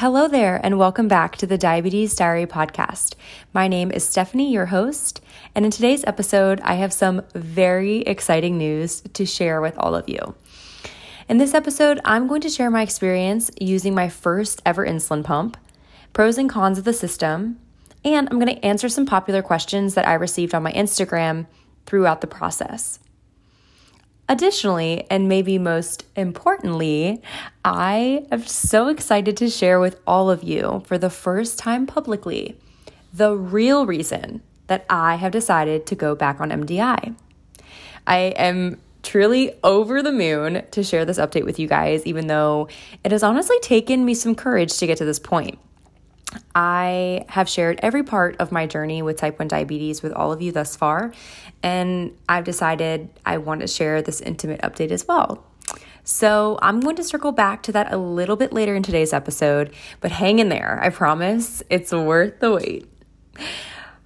Hello there, and welcome back to the Diabetes Diary podcast. My name is Stephanie, your host, and in today's episode, I have some very exciting news to share with all of you. In this episode, I'm going to share my experience using my first ever insulin pump, pros and cons of the system, and I'm going to answer some popular questions that I received on my Instagram throughout the process. Additionally, and maybe most importantly, I am so excited to share with all of you for the first time publicly the real reason that I have decided to go back on MDI. I am truly over the moon to share this update with you guys, even though it has honestly taken me some courage to get to this point. I have shared every part of my journey with type 1 diabetes with all of you thus far, and I've decided I want to share this intimate update as well. So, I'm going to circle back to that a little bit later in today's episode, but hang in there. I promise it's worth the wait.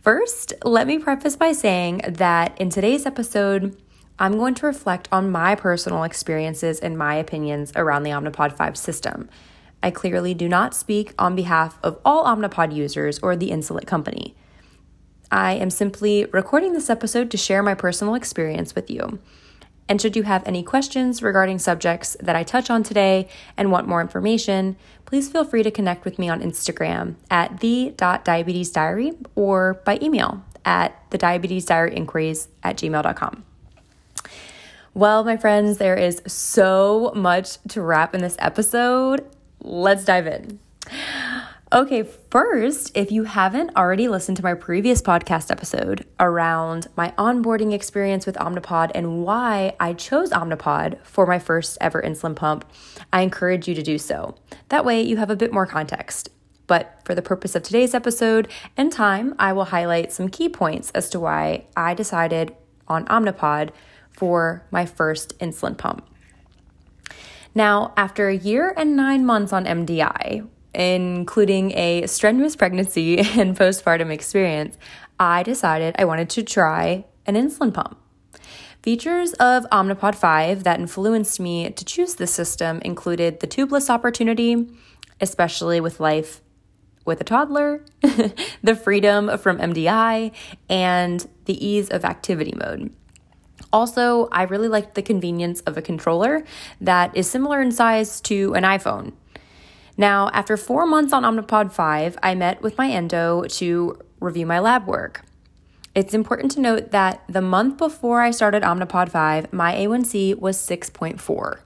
First, let me preface by saying that in today's episode, I'm going to reflect on my personal experiences and my opinions around the Omnipod 5 system. I clearly do not speak on behalf of all Omnipod users or the Insulet company. I am simply recording this episode to share my personal experience with you. And should you have any questions regarding subjects that I touch on today and want more information, please feel free to connect with me on Instagram at the.diabetesdiary or by email at the diabetes diary inquiries at gmail.com. Well, my friends, there is so much to wrap in this episode, let's dive in. Okay, first, if you haven't already listened to my previous podcast episode around my onboarding experience with Omnipod and why I chose Omnipod for my first ever insulin pump, I encourage you to do so. That way, you have a bit more context. But for the purpose of today's episode and time, I will highlight some key points as to why I decided on Omnipod for my first insulin pump. Now, after a year and nine months on MDI, including a strenuous pregnancy and postpartum experience, I decided I wanted to try an insulin pump. Features of Omnipod 5 that influenced me to choose this system included the tubeless opportunity, especially with life with a toddler, the freedom from MDI, and the ease of activity mode. Also, I really liked the convenience of a controller that is similar in size to an iPhone. Now, after four months on Omnipod 5, I met with my endo to review my lab work. It's important to note that the month before I started Omnipod 5, my A1C was 6.4.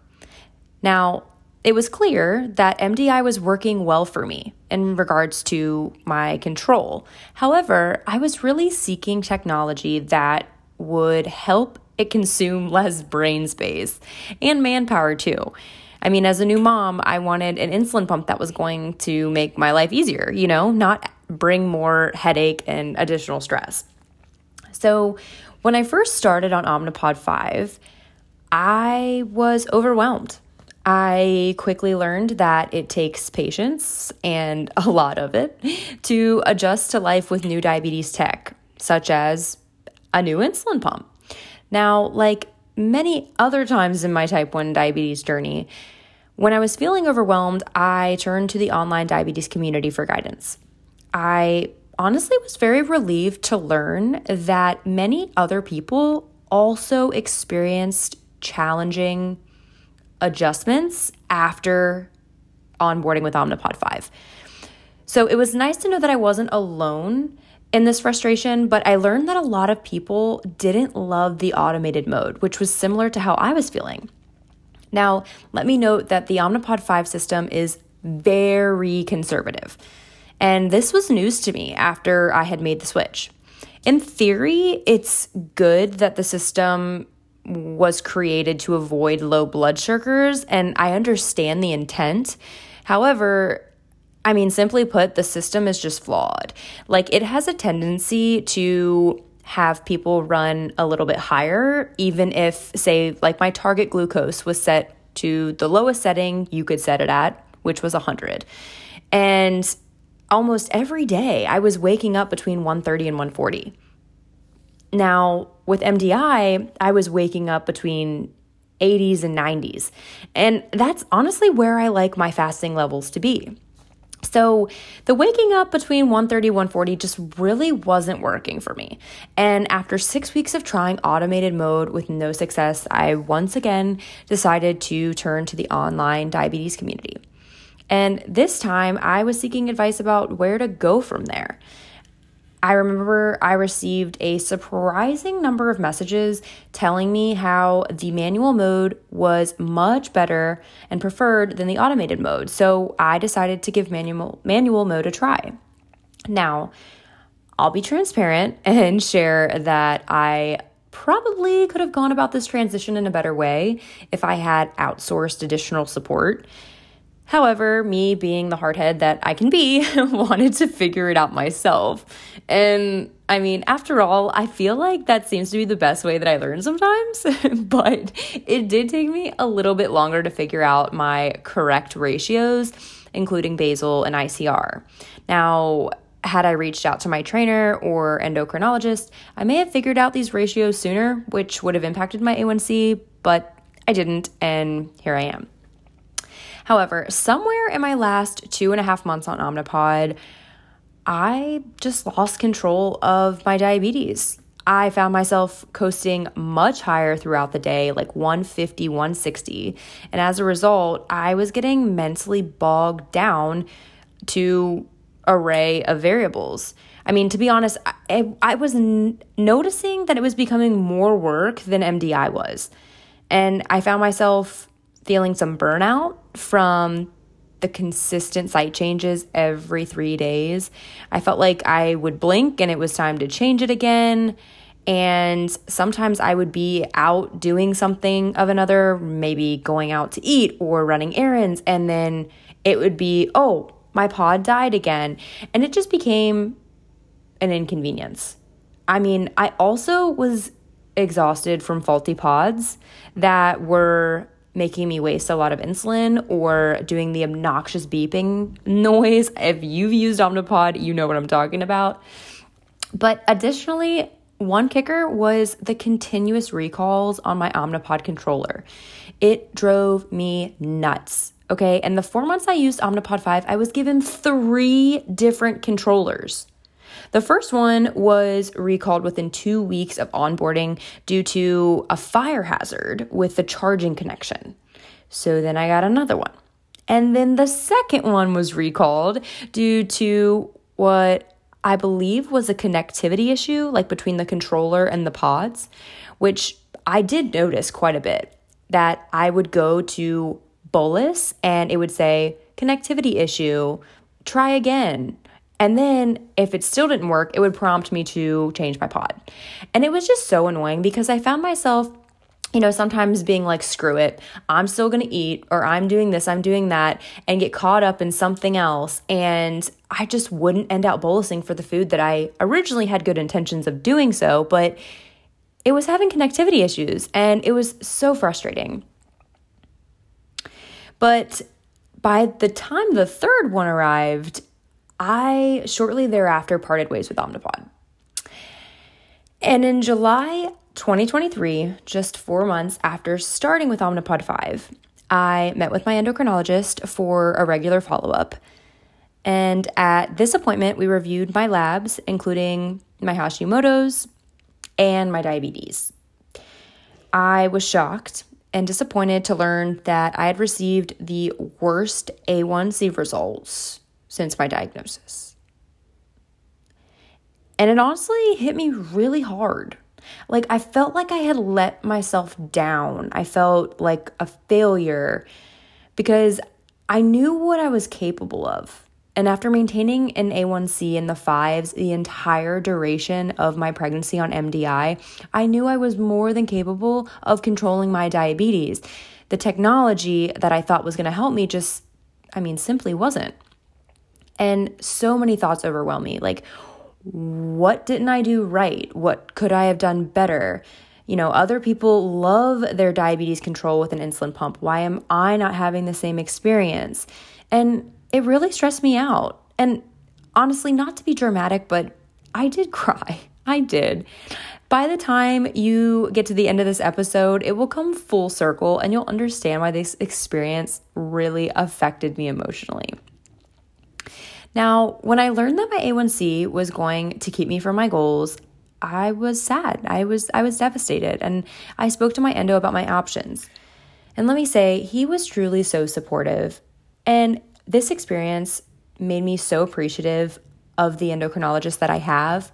Now, it was clear that MDI was working well for me in regards to my control. However, I was really seeking technology that would help it consume less brain space and manpower too. I mean, as a new mom, I wanted an insulin pump that was going to make my life easier, you know, not bring more headache and additional stress. So, when I first started on Omnipod 5, I was overwhelmed. I quickly learned that it takes patience and a lot of it to adjust to life with new diabetes tech, such as a new insulin pump. Now, like many other times in my type 1 diabetes journey, when I was feeling overwhelmed, I turned to the online diabetes community for guidance. I honestly was very relieved to learn that many other people also experienced challenging adjustments after onboarding with Omnipod 5. So it was nice to know that I wasn't alone in this frustration, but I learned that a lot of people didn't love the automated mode, which was similar to how I was feeling. Now, let me note that the Omnipod 5 system is very conservative. And this was news to me after I had made the switch. In theory, it's good that the system was created to avoid low blood sugars, and I understand the intent. However, I mean, simply put, the system is just flawed. Like, it has a tendency to have people run a little bit higher, even if, say, like my target glucose was set to the lowest setting you could set it at, which was 100. And almost every day I was waking up between 130 and 140. Now, with MDI, I was waking up between 80s and 90s. And that's honestly where I like my fasting levels to be. So the waking up between 1:30 1:40 just really wasn't working for me. And after 6 weeks of trying automated mode with no success, I once again decided to turn to the online diabetes community. And this time I was seeking advice about where to go from there. I remember I received a surprising number of messages telling me how the manual mode was much better and preferred than the automated mode. So I decided to give manual manual mode a try. Now, I'll be transparent and share that I probably could have gone about this transition in a better way if I had outsourced additional support. However, me being the hardhead that I can be, wanted to figure it out myself. And I mean, after all, I feel like that seems to be the best way that I learn sometimes, but it did take me a little bit longer to figure out my correct ratios, including basal and ICR. Now, had I reached out to my trainer or endocrinologist, I may have figured out these ratios sooner, which would have impacted my A1C, but I didn't, and here I am. However, somewhere in my last two and a half months on Omnipod, I just lost control of my diabetes. I found myself coasting much higher throughout the day, like 150, 160. And as a result, I was getting mentally bogged down to array of variables. I mean, to be honest, I, I was n- noticing that it was becoming more work than MDI was. And I found myself feeling some burnout from the consistent site changes every three days. I felt like I would blink and it was time to change it again. And sometimes I would be out doing something of another, maybe going out to eat or running errands. And then it would be, oh, my pod died again. And it just became an inconvenience. I mean, I also was exhausted from faulty pods that were making me waste a lot of insulin or doing the obnoxious beeping noise. If you've used Omnipod, you know what I'm talking about. But additionally, one kicker was the continuous recalls on my Omnipod controller. It drove me nuts. Okay, and the four months I used Omnipod 5, I was given three different controllers. The first one was recalled within two weeks of onboarding due to a fire hazard with the charging connection. So then I got another one. And then the second one was recalled due to what I believe was a connectivity issue, like between the controller and the pods, which I did notice quite a bit. That I would go to bolus and it would say connectivity issue, try again. And then if it still didn't work, it would prompt me to change my pod. And it was just so annoying because I found myself you know, sometimes being like, screw it, I'm still gonna eat, or I'm doing this, I'm doing that, and get caught up in something else. And I just wouldn't end out bolusing for the food that I originally had good intentions of doing so, but it was having connectivity issues, and it was so frustrating. But by the time the third one arrived, I shortly thereafter parted ways with Omnipod. And in July 2023, just four months after starting with Omnipod 5, I met with my endocrinologist for a regular follow up. And at this appointment, we reviewed my labs, including my Hashimoto's and my diabetes. I was shocked and disappointed to learn that I had received the worst A1C results since my diagnosis. And it honestly hit me really hard. Like, I felt like I had let myself down. I felt like a failure because I knew what I was capable of. And after maintaining an A1C in the fives the entire duration of my pregnancy on MDI, I knew I was more than capable of controlling my diabetes. The technology that I thought was going to help me just, I mean, simply wasn't. And so many thoughts overwhelm me. Like, what didn't I do right? What could I have done better? You know, other people love their diabetes control with an insulin pump. Why am I not having the same experience? And it really stressed me out. And honestly, not to be dramatic, but I did cry. I did. By the time you get to the end of this episode, it will come full circle and you'll understand why this experience really affected me emotionally. Now, when I learned that my A1C was going to keep me from my goals, I was sad. I was I was devastated and I spoke to my endo about my options. And let me say, he was truly so supportive. And this experience made me so appreciative of the endocrinologist that I have.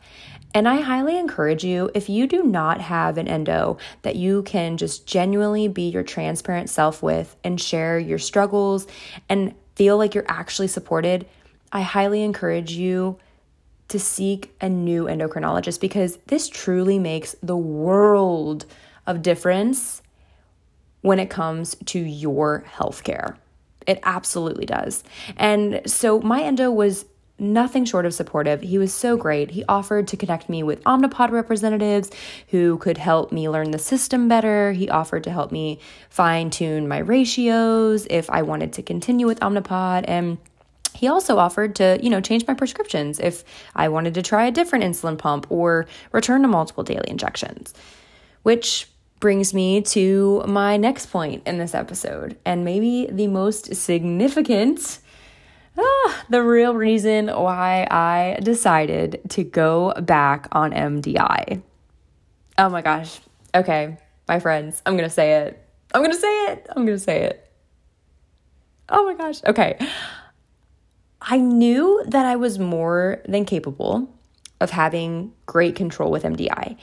And I highly encourage you, if you do not have an endo that you can just genuinely be your transparent self with and share your struggles and feel like you're actually supported, I highly encourage you to seek a new endocrinologist because this truly makes the world of difference when it comes to your healthcare. It absolutely does. And so my endo was nothing short of supportive. He was so great. He offered to connect me with Omnipod representatives who could help me learn the system better. He offered to help me fine tune my ratios if I wanted to continue with Omnipod. And he also offered to, you know, change my prescriptions if I wanted to try a different insulin pump or return to multiple daily injections. Which brings me to my next point in this episode, and maybe the most significant, ah, the real reason why I decided to go back on MDI. Oh my gosh. Okay, my friends, I'm gonna say it. I'm gonna say it. I'm gonna say it. Oh my gosh. Okay. I knew that I was more than capable of having great control with MDI.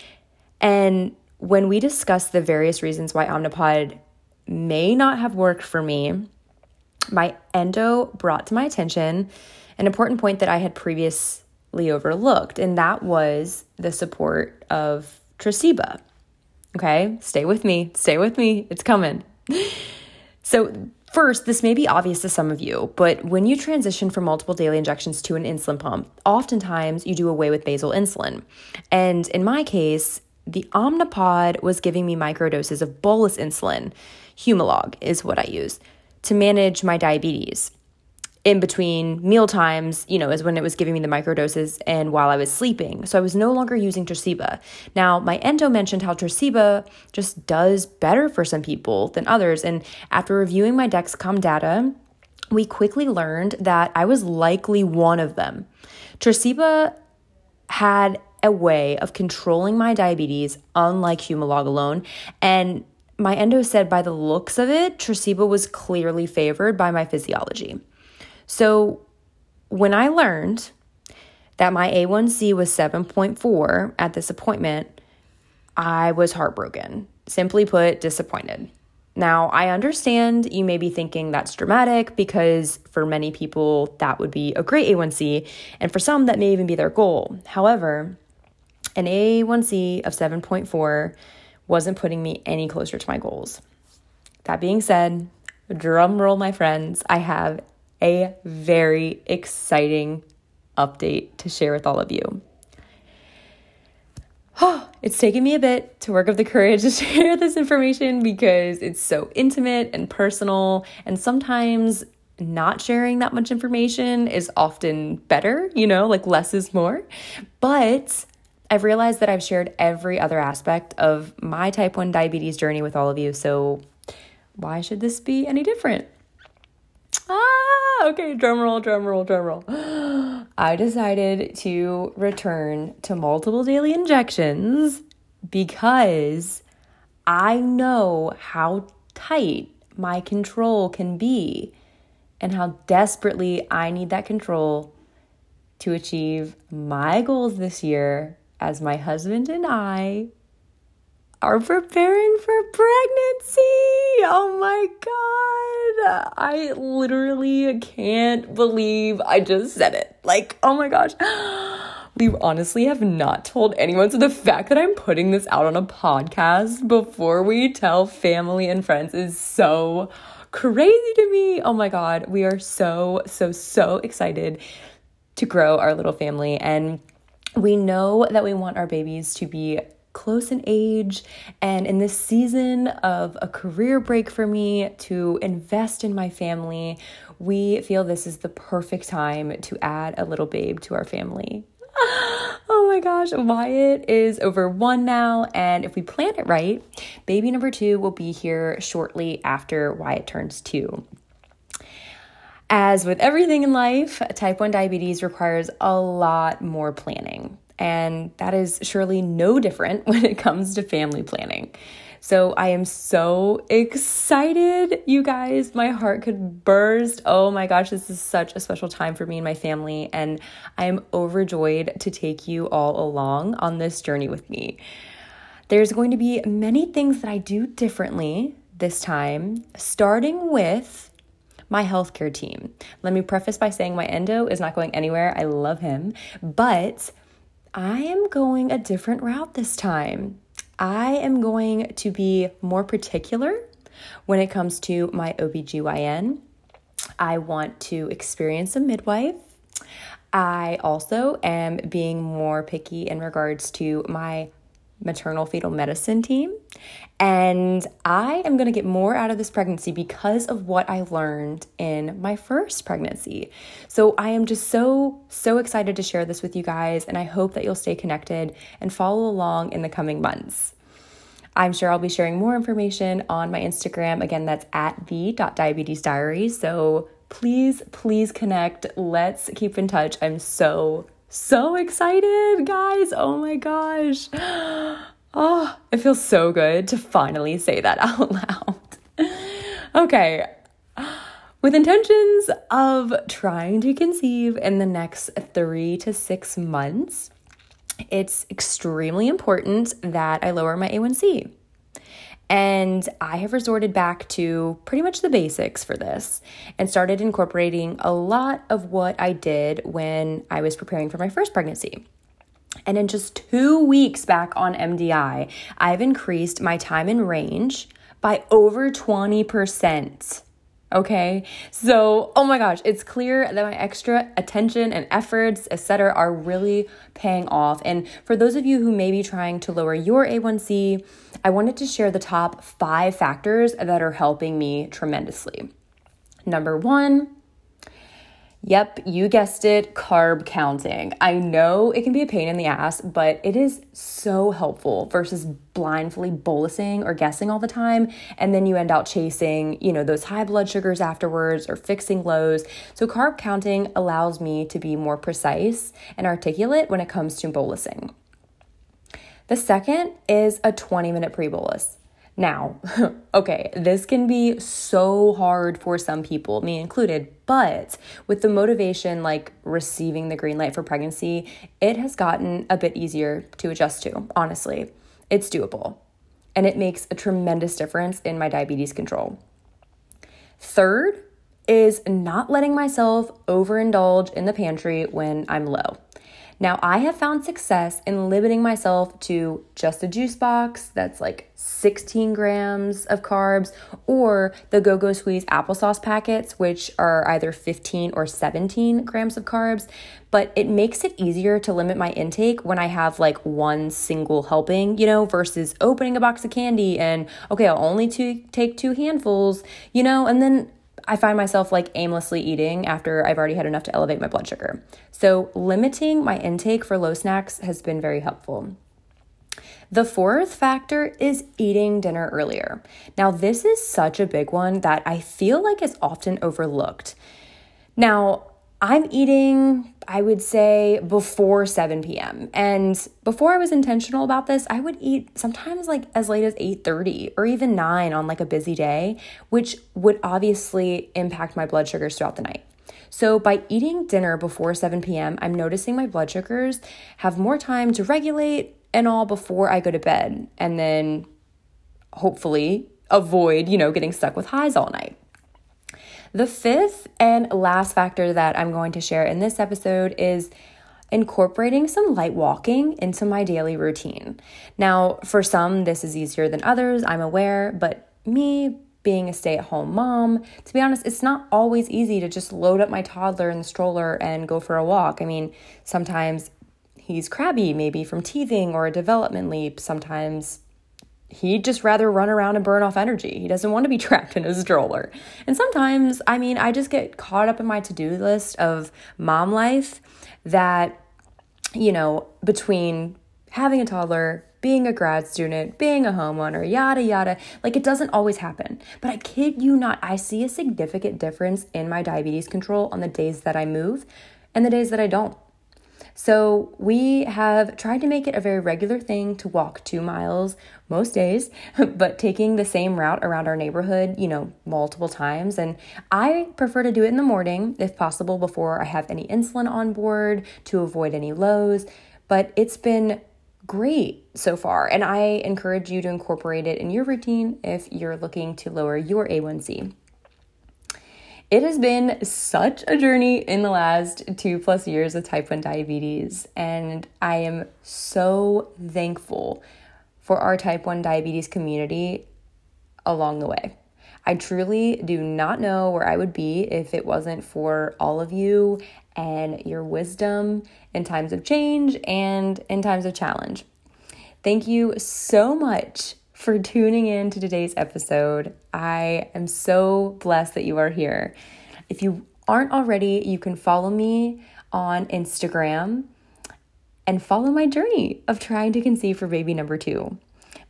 And when we discussed the various reasons why Omnipod may not have worked for me, my endo brought to my attention an important point that I had previously overlooked, and that was the support of Tresiba. Okay, stay with me, stay with me, it's coming. So, First, this may be obvious to some of you, but when you transition from multiple daily injections to an insulin pump, oftentimes you do away with basal insulin. And in my case, the Omnipod was giving me microdoses of bolus insulin, Humalog is what I use, to manage my diabetes in between meal times, you know, is when it was giving me the microdoses and while I was sleeping. So I was no longer using Tresiba. Now, my endo mentioned how Tresiba just does better for some people than others. And after reviewing my Dexcom data, we quickly learned that I was likely one of them. Tresiba had a way of controlling my diabetes, unlike Humalog alone. And my endo said by the looks of it, Tresiba was clearly favored by my physiology. So when I learned that my A1C was 7.4 at this appointment, I was heartbroken. Simply put, disappointed. Now, I understand you may be thinking that's dramatic because for many people that would be a great A1C, and for some that may even be their goal. However, an A1C of 7.4 wasn't putting me any closer to my goals. That being said, drum roll, my friends, I have a very exciting update to share with all of you. Oh, it's taken me a bit to work up the courage to share this information because it's so intimate and personal, and sometimes not sharing that much information is often better, you know, like less is more. But I've realized that I've shared every other aspect of my type 1 diabetes journey with all of you, so why should this be any different? Ah, okay, drum roll, drum roll, drum roll. I decided to return to multiple daily injections because I know how tight my control can be and how desperately I need that control to achieve my goals this year as my husband and I are preparing for pregnancy. Oh my God. I literally can't believe I just said it. Like, oh my gosh. We honestly have not told anyone. So the fact that I'm putting this out on a podcast before we tell family and friends is so crazy to me. Oh my God. We are so, so, so excited to grow our little family. And we know that we want our babies to be close in age and in this season of a career break for me to invest in my family, we feel this is the perfect time to add a little babe to our family. Oh my gosh, Wyatt is over one now, and if we plan it right, baby number two will be here shortly after Wyatt turns two. As with everything in life, type 1 diabetes requires a lot more planning. And that is surely no different when it comes to family planning. So I am so excited, you guys. My heart could burst. Oh my gosh, this is such a special time for me and my family. And I am overjoyed to take you all along on this journey with me. There's going to be many things that I do differently this time, starting with my healthcare team. Let me preface by saying my endo is not going anywhere. I love him, but I am going a different route this time. I am going to be more particular when it comes to my OBGYN. I want to experience a midwife. I also am being more picky in regards to my maternal fetal medicine team. And I am going to get more out of this pregnancy because of what I learned in my first pregnancy. So I am just so, so excited to share this with you guys. And I hope that you'll stay connected and follow along in the coming months. I'm sure I'll be sharing more information on my Instagram. Again, that's at the.diabetesdiary. So please, please connect. Let's keep in touch. I'm so so excited, guys. Oh my gosh. Oh Oh, it feels so good to finally say that out loud. okay. With intentions of trying to conceive in the next three to six months, it's extremely important that I lower my A1C. And I have resorted back to pretty much the basics for this and started incorporating a lot of what I did when I was preparing for my first pregnancy. And in just two weeks back on MDI, I've increased my time in range by over 20%. Okay. So, oh my gosh, it's clear that my extra attention and efforts, etc., are really paying off. And for those of you who may be trying to lower your A1C, I wanted to share the top five factors that are helping me tremendously. Number one, Yep, you guessed it, carb counting. I know it can be a pain in the ass, but it is so helpful versus blindly bolusing or guessing all the time. And then you end out chasing, you know, those high blood sugars afterwards or fixing lows. So, carb counting allows me to be more precise and articulate when it comes to bolusing. The second is a 20 minute pre bolus. Now, okay, this can be so hard for some people, me included, but with the motivation like receiving the green light for pregnancy, it has gotten a bit easier to adjust to, honestly. It's doable, and it makes a tremendous difference in my diabetes control. Third is not letting myself overindulge in the pantry when I'm low. Now, I have found success in limiting myself to just a juice box that's like 16 grams of carbs, or the Go Go Squeeze applesauce packets, which are either 15 or 17 grams of carbs. But it makes it easier to limit my intake when I have like one single helping, you know, versus opening a box of candy and, okay, I'll only to take two handfuls, you know, and then I find myself like aimlessly eating after I've already had enough to elevate my blood sugar. So, limiting my intake for low snacks has been very helpful. The fourth factor is eating dinner earlier. Now, this is such a big one that I feel like is often overlooked. Now, I'm eating, I would say, before 7 p.m. And before I was intentional about this, I would eat sometimes like as late as 8:30 or even 9 on like a busy day, which would obviously impact my blood sugars throughout the night. So, by eating dinner before 7 p.m., I'm noticing my blood sugars have more time to regulate and all before I go to bed, and then hopefully avoid, you know, getting stuck with highs all night. The fifth and last factor that I'm going to share in this episode is incorporating some light walking into my daily routine. Now, for some, this is easier than others, I'm aware, but me being a stay at home mom, to be honest, it's not always easy to just load up my toddler in the stroller and go for a walk. I mean, sometimes he's crabby, maybe from teething or a development leap. Sometimes he'd just rather run around and burn off energy. He doesn't want to be trapped in a stroller. And sometimes, I mean, I just get caught up in my to do list of mom life that, you know, between having a toddler, being a grad student, being a homeowner, yada, yada. Like it doesn't always happen. But I kid you not, I see a significant difference in my diabetes control on the days that I move and the days that I don't. So, we have tried to make it a very regular thing to walk two miles most days, but taking the same route around our neighborhood, you know, multiple times. And I prefer to do it in the morning, if possible, before I have any insulin on board to avoid any lows. But it's been great so far. And I encourage you to incorporate it in your routine if you're looking to lower your A1C. It has been such a journey in the last two plus years of type 1 diabetes, and I am so thankful for our type 1 diabetes community along the way. I truly do not know where I would be if it wasn't for all of you and your wisdom in times of change and in times of challenge. Thank you so much for tuning in to today's episode. I am so blessed that you are here. If you aren't already, you can follow me on Instagram and follow my journey of trying to conceive for baby number two.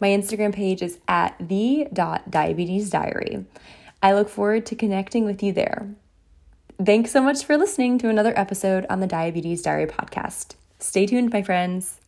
My Instagram page is at the.diabetesdiary. I look forward to connecting with you there. Thanks so much for listening to another episode on the Diabetes Diary podcast. Stay tuned, my friends.